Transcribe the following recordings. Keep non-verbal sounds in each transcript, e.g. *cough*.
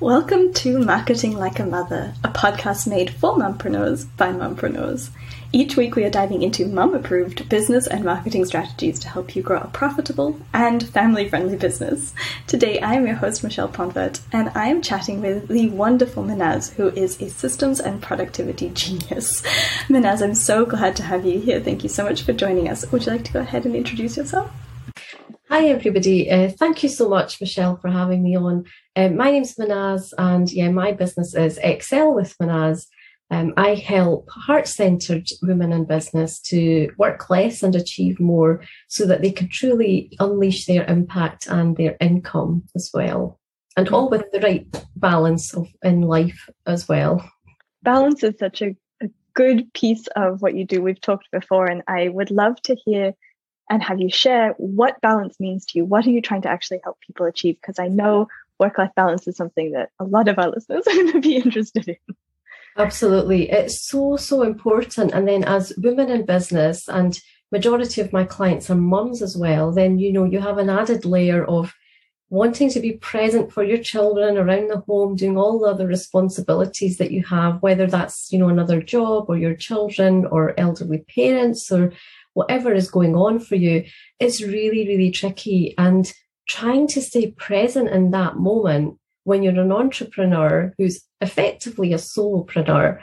Welcome to Marketing Like a Mother, a podcast made for mompreneurs by mompreneurs. Each week we are diving into mom approved business and marketing strategies to help you grow a profitable and family friendly business. Today I am your host, Michelle Pontvert, and I am chatting with the wonderful Mahnaz, who is a systems and productivity *laughs* genius. Mahnaz, I'm so glad to have you here. Thank you so much for joining us. Would you like to go ahead and introduce yourself? Hi, everybody. Uh, thank you so much, Michelle, for having me on. Um, my name's Mahnaz, and yeah, my business is Xcel with Mahnaz. Um, I help heart centered women in business to work less and achieve more so that they can truly unleash their impact and their income as well. And all with the right balance of in life as well. Balance is such a, a good piece of what you do. We've talked before, and I would love to hear and have you share what balance means to you. What are you trying to actually help people achieve? Because I know work life balance is something that a lot of our listeners are going to be interested in. Absolutely. It's so, so important. And then as women in business, and majority of my clients are mums as well, then, you know, you have an added layer of wanting to be present for your children around the home, doing all the other responsibilities that you have, whether that's, you know, another job or your children or elderly parents or whatever is going on for you, it's really, really tricky. And trying to stay present in that moment when you're an entrepreneur who's effectively a solopreneur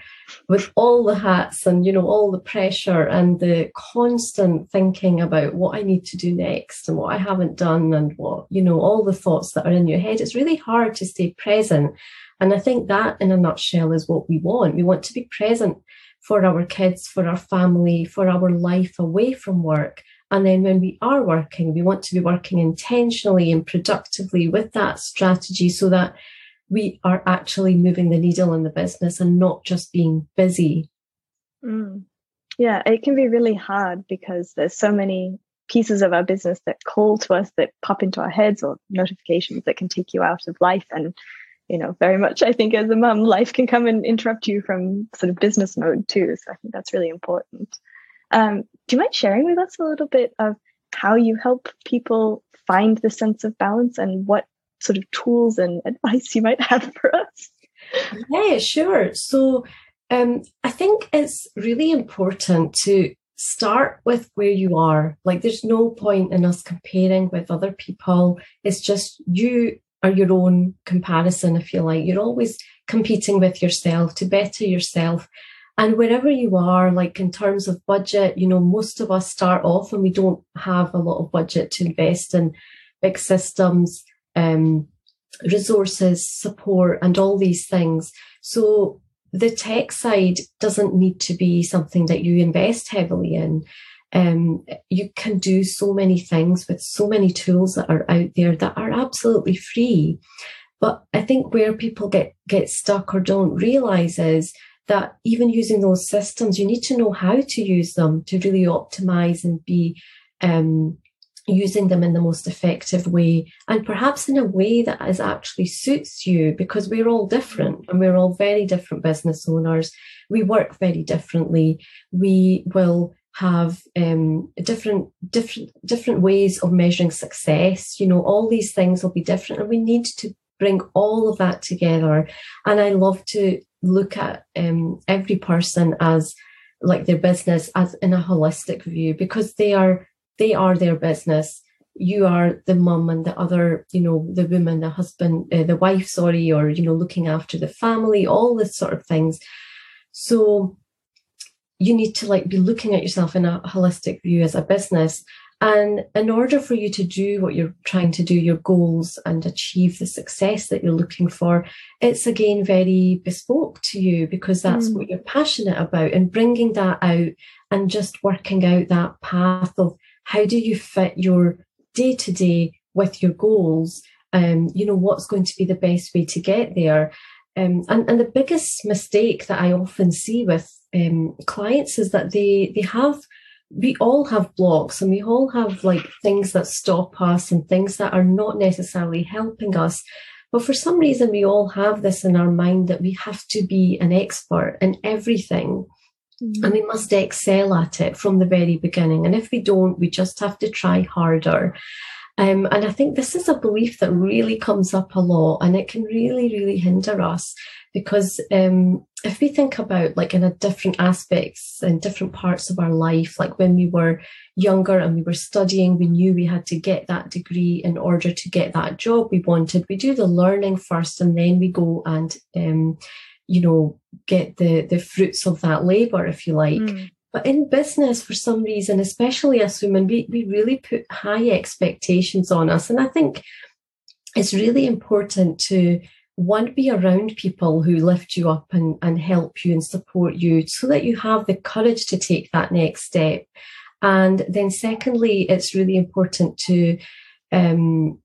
with all the hats and you know all the pressure and the constant thinking about what I need to do next and what I haven't done and what you know all the thoughts that are in your head it's really hard to stay present and I think that in a nutshell is what we want we want to be present for our kids, for our family, for our life away from work. And then when we are working, we want to be working intentionally and productively with that strategy so that we are actually moving the needle in the business and not just being busy. Mm. Yeah, it can be really hard because there's so many pieces of our business that call to us that pop into our heads or notifications that can take you out of life and you know, very much I think as a mum, life can come and interrupt you from sort of business mode too. So I think that's really important. Um, do you mind sharing with us a little bit of how you help people find the sense of balance and what sort of tools and *laughs* advice you might have for us? Yeah, sure. So um, I think it's really important to start with where you are. Like, there's no point in us comparing with other people. It's just you are your own comparison, if you like. You're always competing with yourself to better yourself. And wherever you are, like in terms of budget, you know, most of us start off and we don't have a lot of budget to invest in big systems, um, resources, support, and all these things. So the tech side doesn't need to be something that you invest heavily in. Um, you can do so many things with so many tools that are out there that are absolutely free. But I think where people get, get stuck or don't realize is that even using those systems, you need to know how to use them to really optimize and be um, using them in the most effective way and perhaps in a way that is actually suits you because we're all different and we're all very different business owners. We work very differently. We will have um, different different different ways of measuring success. You know all these things will be different and we need to bring all of that together. And i love to look at um, every person as like their business as in a holistic view because they are they are their business. You are the mum and the other you know the woman the husband uh, the wife sorry or you know looking after the family all this sort of things. So you need to like be looking at yourself in a holistic view as a business and in order for you to do what you're trying to do your goals and achieve the success that you're looking for it's again very bespoke to you because that's mm. what you're passionate about and bringing that out and just working out that path of how do you fit your day to day with your goals um you know what's going to be the best way to get there um, and, and the biggest mistake that I often see with um, clients is that they they have we all have blocks and we all have like things that stop us and things that are not necessarily helping us. But for some reason, we all have this in our mind that we have to be an expert in everything mm-hmm. and we must excel at it from the very beginning. And if we don't, we just have to try harder. Um, and I think this is a belief that really comes up a lot and it can really, really hinder us because um, if we think about like in a different aspects and different parts of our life, like when we were younger and we were studying, we knew we had to get that degree in order to get that job we wanted. We do the learning first and then we go and, um, you know, get the, the fruits of that labor, if you like. Mm. But in business, for some reason, especially as women, we, we really put high expectations on us. And I think it's really important to one, be around people who lift you up and, and help you and support you so that you have the courage to take that next step. And then, secondly, it's really important to um,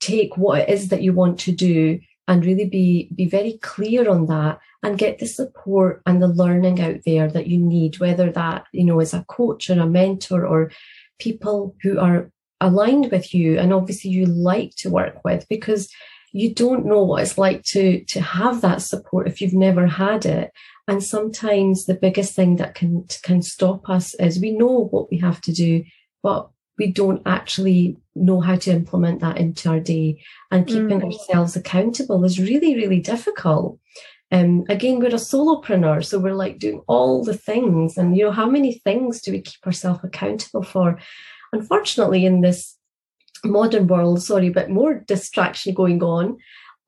take what it is that you want to do and really be be very clear on that and get the support and the learning out there that you need whether that you know is a coach or a mentor or people who are aligned with you and obviously you like to work with because you don't know what it's like to to have that support if you've never had it. And sometimes the biggest thing that can can stop us is we know what we have to do but we don't actually know how to implement that into our day. And keeping mm. ourselves accountable is really really difficult um, again we're a solopreneur so we're like doing all the things and you know how many things do we keep ourselves accountable for unfortunately in this modern world sorry but more distraction going on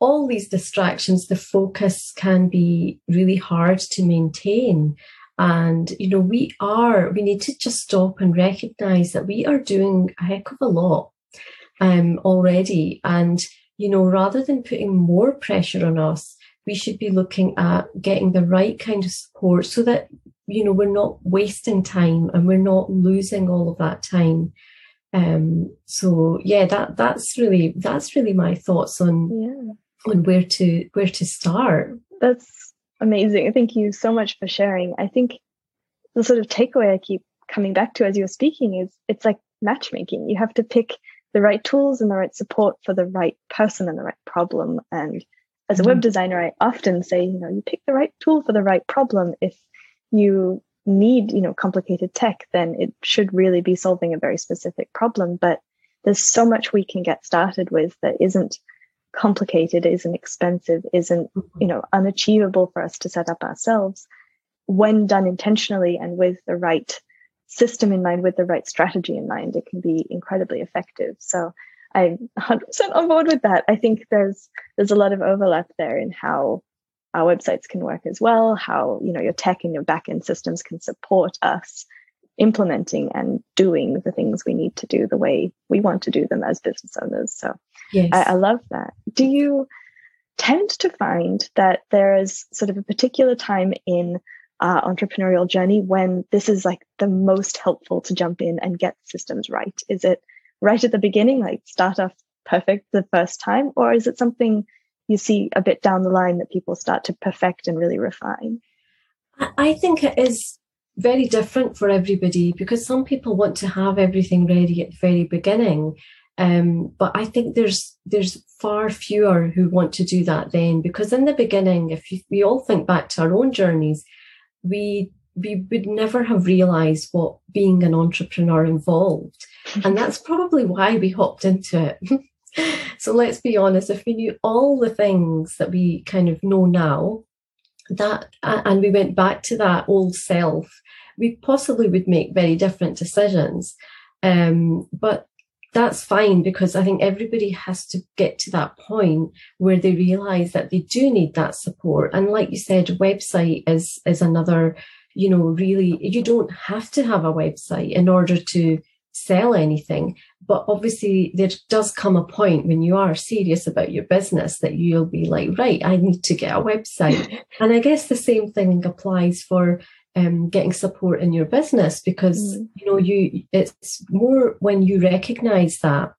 all these distractions the focus can be really hard to maintain and, you know, we are, we need to just stop and recognize that we are doing a heck of a lot um, already. And, you know, rather than putting more pressure on us, we should be looking at getting the right kind of support so that, you know, we're not wasting time and we're not losing all of that time. Um, so yeah, that that's really that's really my thoughts on yeah. on where to where to start. That's Amazing. Thank you so much for sharing. I think the sort of takeaway I keep coming back to as you're speaking is it's like matchmaking. You have to pick the right tools and the right support for the right person and the right problem. And as a mm-hmm. web designer, I often say, you know, you pick the right tool for the right problem. If you need, you know, complicated tech, then it should really be solving a very specific problem. But there's so much we can get started with that isn't complicated, isn't expensive, isn't, mm-hmm. you know, unachievable for us to set up ourselves when done intentionally and with the right system in mind, with the right strategy in mind, it can be incredibly effective. So I'm 100% on board with that. I think there's there's a lot of overlap there in how our websites can work as well, how you know your tech and your backend systems can support us implementing and doing the things we need to do the way we want to do them as business owners. So yes. I, I love that. Do you tend to find that there is sort of a particular time in our entrepreneurial journey when this is like the most helpful to jump in and get systems right? Is it right at the beginning, like start off perfect the first time, or is it something you see a bit down the line that people start to perfect and really refine? I think it is very different for everybody because some people want to have everything ready at the very beginning. Um, but I think there's there's far fewer who want to do that then because in the beginning, if you, we all think back to our own journeys, we we would never have realized what being an entrepreneur involved. and *laughs* that's probably why we hopped into it. *laughs* so let's be honest, if we knew all the things that we kind of know now, that and we went back to that old self, we possibly would make very different decisions. Um, but that's fine because I think everybody has to get to that point where they realize that they do need that support. And like you said, website is is another, you know, really you don't have to have a website in order to sell anything. But obviously there does come a point when you are serious about your business that you'll be like, right, I need to get a website. *laughs* and I guess the same thing applies for um, getting support in your business because mm. you know you it's more when you recognize that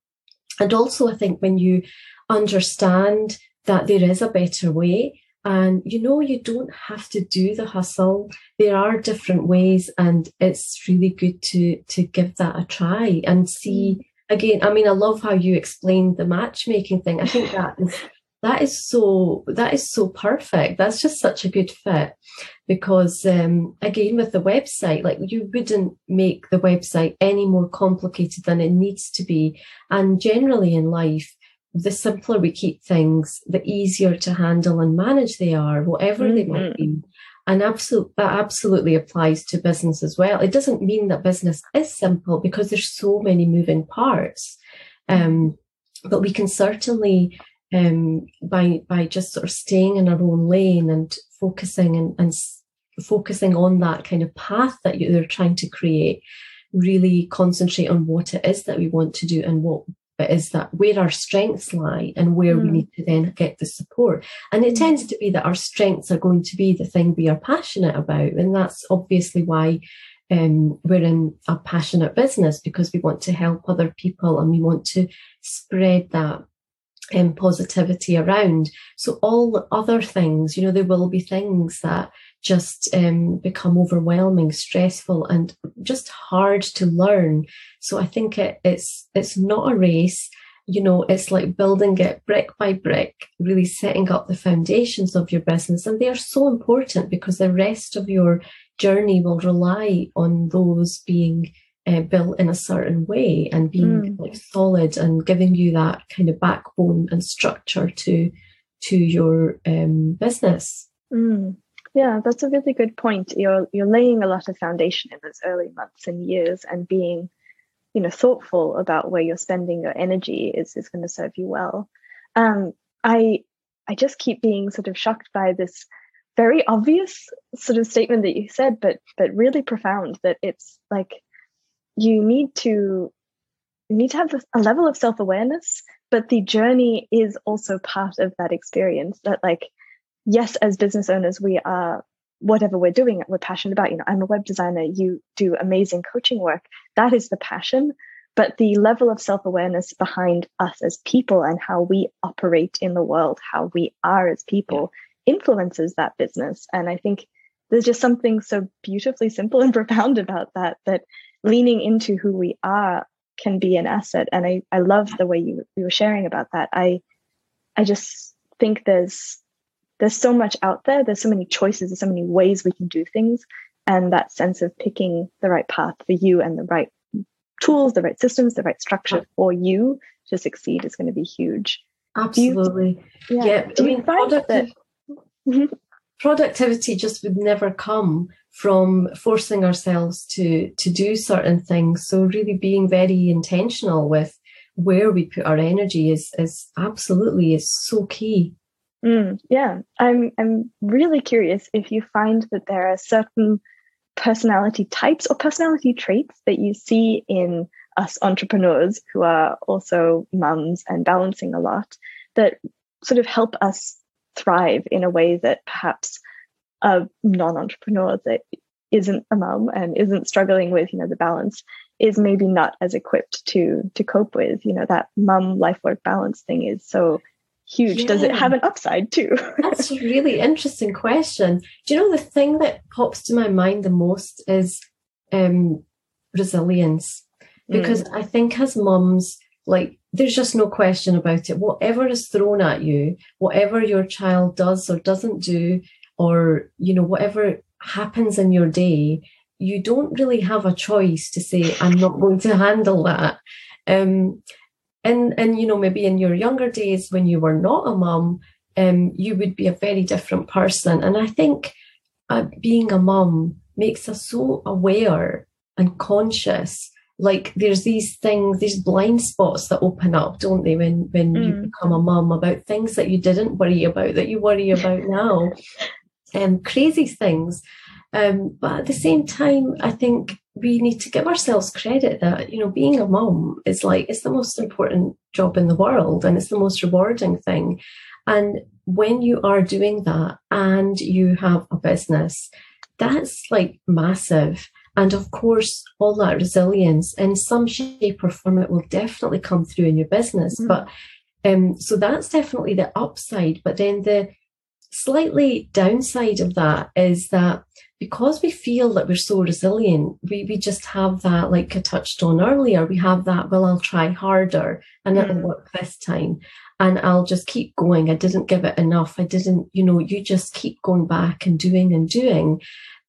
and also i think when you understand that there is a better way and you know you don't have to do the hustle. There are different ways and it's really good to to give that a try and see. Mm. again i mean i love how you explained the matchmaking thing. I think that is that is so that is so perfect. That's just such a good fit because um, again with the website like you wouldn't make the website any more complicated than it needs to be. And generally in life the simpler we keep things the easier to handle and manage they are whatever mm-hmm. they might mm-hmm. be and absolute, that absolutely applies to business as well it doesn't mean that business is simple because there's so many moving parts um, but we can certainly um, by by just sort of staying in our own lane and focusing and, and focusing on that kind of path that you're trying to create really concentrate on what it is that we want to do and what it is that where our strengths lie and where mm. we need to then get the support and it mm. tends to be that our strengths are going to be the thing we are passionate about and that's obviously why um, we're in a passionate business because we want to help other people and we want to spread that um, positivity around. So all the other things, you know, there will be things that just um, become overwhelming, stressful, and just hard to learn. So I think it, it's it's not a race. You know, it's like building it brick by brick, really setting up the foundations of your business, and they are so important because the rest of your journey will rely on those being uh, built in a certain way and being mm. like solid and giving you that kind of backbone and structure to to your um, business. Mm. Yeah, that's a really good point. You're you're laying a lot of foundation in those early months and years, and being, you know, thoughtful about where you're spending your energy is is going to serve you well. Um, I I just keep being sort of shocked by this very obvious sort of statement that you said, but but really profound. That it's like you need to you need to have a level of self-awareness but the journey is also part of that experience that like yes as business owners we are whatever we're doing we're passionate about you know i'm a web designer you do amazing coaching work that is the passion but the level of self-awareness behind us as people and how we operate in the world how we are as people influences that business and i think there's just something so beautifully simple and *laughs* profound about that that leaning into who we are can be an asset. And I, I love the way you, you were sharing about that. I I just think there's there's so much out there. There's so many choices. There's so many ways we can do things. And that sense of picking the right path for you and the right tools, the right systems, the right structure for you to succeed is going to be huge. Absolutely. You, yeah. yeah. I mean, product, that, mm-hmm. productivity just would never come from forcing ourselves to to do certain things so really being very intentional with where we put our energy is is absolutely is so key mm, yeah. I'm i'm really curious if you find that there are certain personality types or personality traits that you see in us entrepreneurs who are also mums and balancing a lot that sort of help us thrive in a way that perhaps a non-entrepreneur that isn't a mum and isn't struggling with you know the balance is maybe not as equipped to to cope with. You know that mum life work balance thing is so huge. Yeah. does it have an upside too? *laughs* That's a really interesting question. Do you know the thing that pops to my mind the most is um resilience. Because mm. i think as mums like there's just no question about it. Whatever is thrown at you whatever your child does or doesn't do or you know whatever happens in your day you don't really have a choice to say i'm not going to handle that. Um and and you know maybe in your younger days when you were not a mum um you would be a very different person and i think uh, being a mum makes us so aware and conscious like there's these things these blind spots that open up don't they when when mm. you become a mum about things that you didn't worry about that you worry about now *laughs* um, crazy things. Um, but at the same time, I think we need to give ourselves credit that, you know, being a mom is like, it's the most important job in the world and it's the most rewarding thing. And when you are doing that and you have a business, that's like massive. And of course, all that resilience in some shape or form, it will definitely come through in your business. Mm. But um, so that's definitely the upside. But then the slightly downside of that is that because we feel that we're so resilient, we, we just have that, like I touched on earlier, we have that, well, I'll try harder and it'll mm. work this time. and I'll just keep going. I didn't give it enough. I didn't, you know, you just keep going back and doing and doing.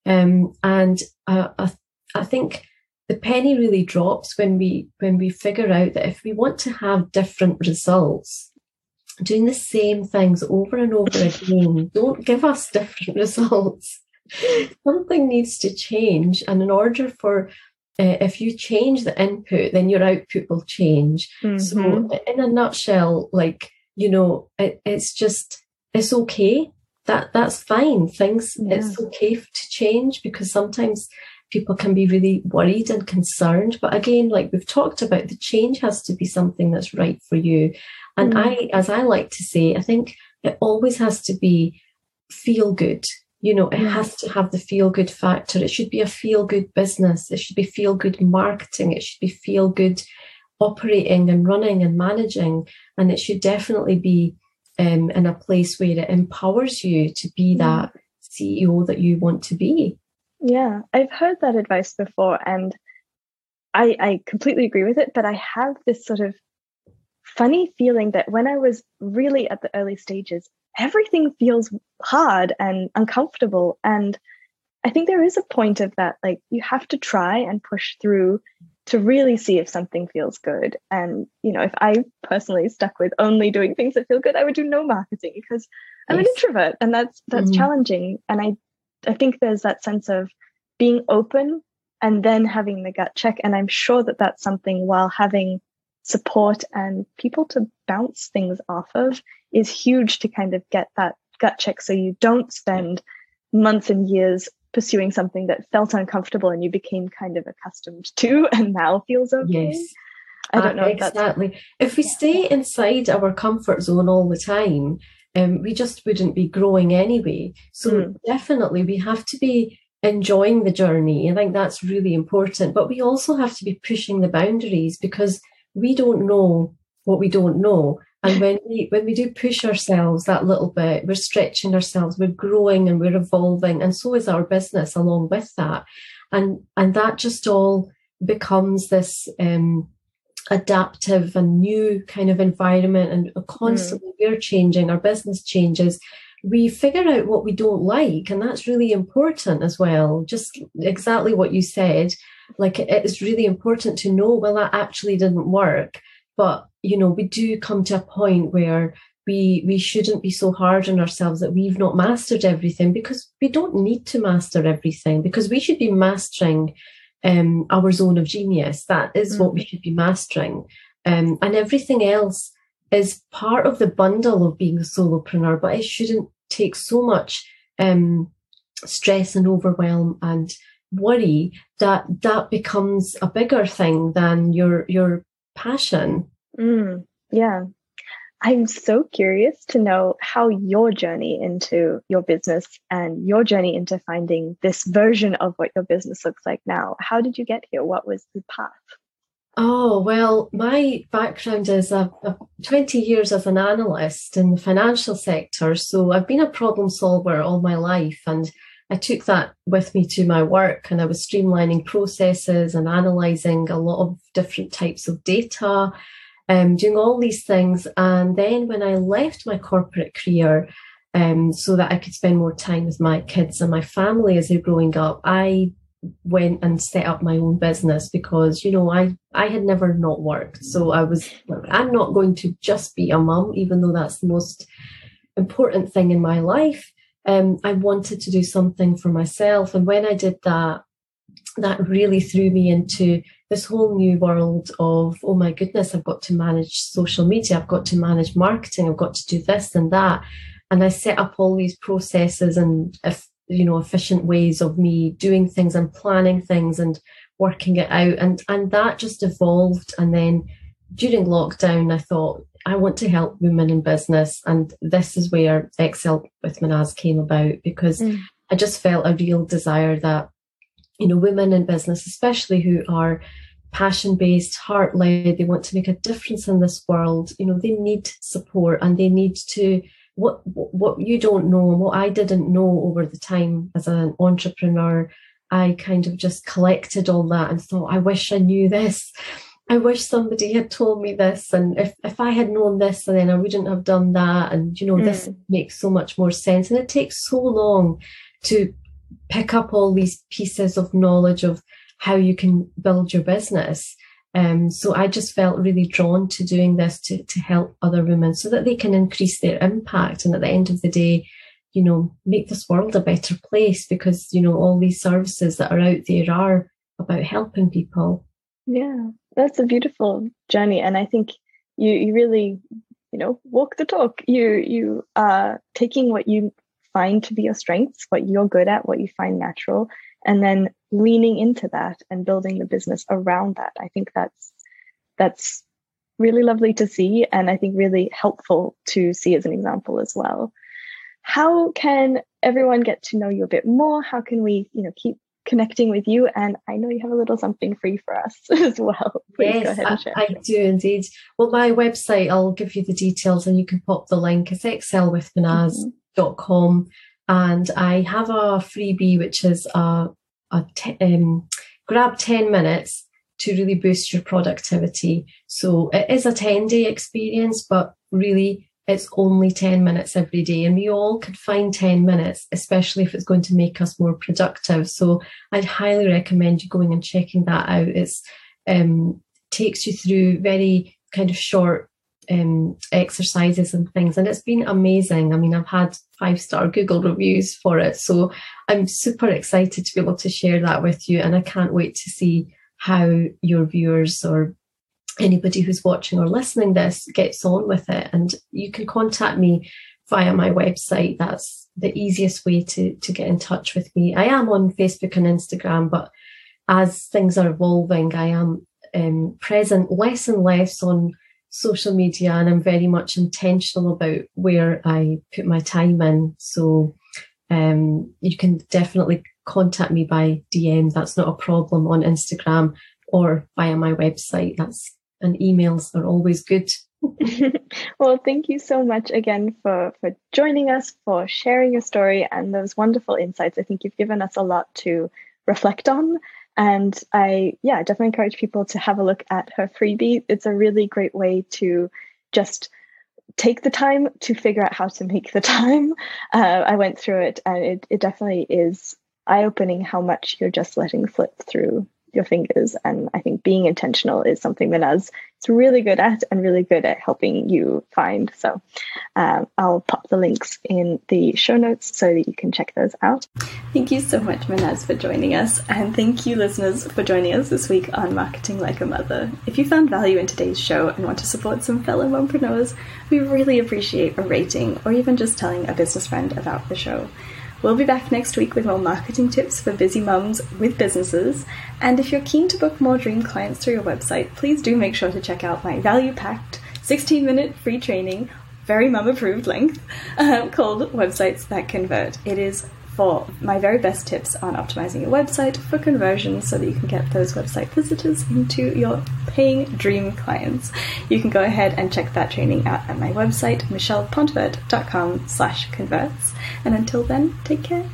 Um, and uh, I, I think the penny really drops when we when we figure out that if we want to have different results, doing the same things over and over again don't give us *laughs* different results. Something needs to change, and in order for uh, if you change the input, then your output will change. Mm-hmm. So, in a nutshell, like you know, it, it's just it's okay. That that's fine. Things yeah. it's okay to change because sometimes people can be really worried and concerned. But again, like we've talked about, the change has to be something that's right for you. And mm. I, as I like to say, I think it always has to be feel good. You know, it has to have the feel good factor. It should be a feel good business. It should be feel good marketing. It should be feel good operating and running and managing. And it should definitely be um, in a place where it empowers you to be mm. that CEO that you want to be. Yeah, I've heard that advice before and I, I completely agree with it, but I have this sort of funny feeling that when I was really at the early stages, everything feels hard and uncomfortable. And I think there is a point of that. Like you have to try and push through to really see if something feels good. And, you know, if I personally stuck with only doing things that feel good, I would do no marketing because I'm yes. an introvert and that's that's mm-hmm. challenging. And I I think there's that sense of being open and then having the gut check. And I'm sure that that's something while having support and people to bounce things off of is huge to kind of get that gut check so you don't spend months and years pursuing something that felt uncomfortable and you became kind of accustomed to *laughs* and now feels okay. Yes. I don't uh, know. exactly. If, if we stay inside our comfort zone all the time, um, we just wouldn't be growing anyway. So mm. definitely we have to be enjoying the journey. I think that's really important. But we also have to be pushing the boundaries because we don't know what we don't know. And when we when we do push ourselves that little bit, we're stretching ourselves, we're growing and we're evolving, and so is our business along with that. And and that just all becomes this um, adaptive and new kind of environment, and constantly mm. we're changing. Our business changes. We figure out what we don't like, and that's really important as well. Just exactly what you said like it is really important to know well that actually didn't work but you know we do come to a point where we we shouldn't be so hard on ourselves that we've not mastered everything because we don't need to master everything because we should be mastering um, our zone of genius that is mm-hmm. what we mm. should be mastering um, and everything else is part of the bundle of being a solopreneur but it shouldn't take so much um, stress and overwhelm and worry that that becomes a bigger thing than your your passion mm, yeah i'm so curious to know how your journey into your business and your journey into finding this version of what your business looks like now how did you get here what was the path Oh, well, my background is a, a 20 years as an analyst in the financial sector. So I've been a problem solver all my life. And I took that with me to my work and I was streamlining processes and analyzing a lot of different types of data, um, doing all these things. And then when I left my corporate career, um, so that I could spend more time with my kids and my family as they're growing up, I went and set up my own business because you know I I had never not worked so I was I'm not going to just be a mum even though that's the most important thing in my life um, I wanted to do something for myself. And when I did that, that really threw me into this whole new world of, oh my goodness, I've got to manage social media, I've got to manage marketing, I've got to do this and that. And I set up all these processes and, you know, efficient ways of me doing things and planning things and working it out. And, and that just evolved. And then during lockdown, I thought, I want to help women in business. And this is where Xcel with Mahnaz came about because mm. I just felt a real desire that, you know, women in business, especially who are passion based, heart led, they want to make a difference in this world, you know, they need support and they need to what what you don't know and what I didn't know over the time as an entrepreneur, I kind of just collected all that and thought, I wish I knew this I wish somebody had told me this, and if, if I had known this, and then I wouldn't have done that. And, you know, mm. this makes so much more sense. And it takes so long to pick up all these pieces of knowledge of how you can build your business. Um, so I just felt really drawn to doing this to, to help other women so that they can increase their impact. And at the end of the day, you know, make this world a better place because, you know, all these services that are out there are about helping people. Yeah, that's a beautiful journey. And I think you, you really, you know, walk the talk. You, you are taking what you find to be your strengths, what you're good at, what you find natural, and then leaning into that and building the business around that. I think that's, that's really lovely to see. And I think really helpful to see as an example as well. How can everyone get to know you a bit more? How can we, you know, keep connecting with you. And I know you have a little something free for us *laughs* as well. Please yes, I, I, do indeed. Well, my website, I'll give you the details and you can pop the link. It's xcelwithmahnaz.com. Mm-hmm. And I have a freebie, which is a, a um, grab 10 minutes to really boost your productivity. So it is a 10 day experience, but really it's only 10 minutes every day and we all could find 10 minutes especially if it's going to make us more productive. So i'd highly recommend you going and checking that out. It's um, takes you through very kind of short um, exercises and things and it's been amazing. I mean i've had five star google reviews for it so i'm super excited to be able to share that with you and i can't wait to see how your viewers or anybody who's watching or listening this gets on with it. And you can contact me via my website. That's the easiest way to, to get in touch with me. I am on Facebook and Instagram, but as things are evolving, I am um, present less and less on social media and I'm very much intentional about where I put my time in. So um, you can definitely contact me by DM. That's not a problem on Instagram or via my website. That's and emails are always good. *laughs* well, thank you so much again for for joining us, for sharing your story and those wonderful insights. I think you've given us a lot to reflect on. And I, yeah, definitely encourage people to have a look at her freebie. It's a really great way to just take the time to figure out how to make the time. *laughs* Uh, I went through it and it, it definitely is eye opening how much you're just letting slip through your fingers. And I think being intentional is something that Naz is really good at and really good at helping you find. So um, I'll pop the links in the show notes so that you can check those out. Thank you so much, Mahnaz, for joining us. And thank you, listeners, for joining us this week on Marketing Like a Mother. If you found value in today's show and want to support some fellow mompreneurs, we really appreciate a rating or even just telling a business friend about the show. We'll be back next week with more marketing tips for busy mums with businesses. And if you're keen to book more dream clients through your website, please do make sure to check out my value packed 16 minute free training, very mum approved length, uh, *laughs* called Websites That Convert. It is for my very best tips on optimizing your website for conversions so that you can get those website visitors into your paying dream clients. You can go ahead and check that training out at my website, michellepontvert.com slash converts. And until then, take care.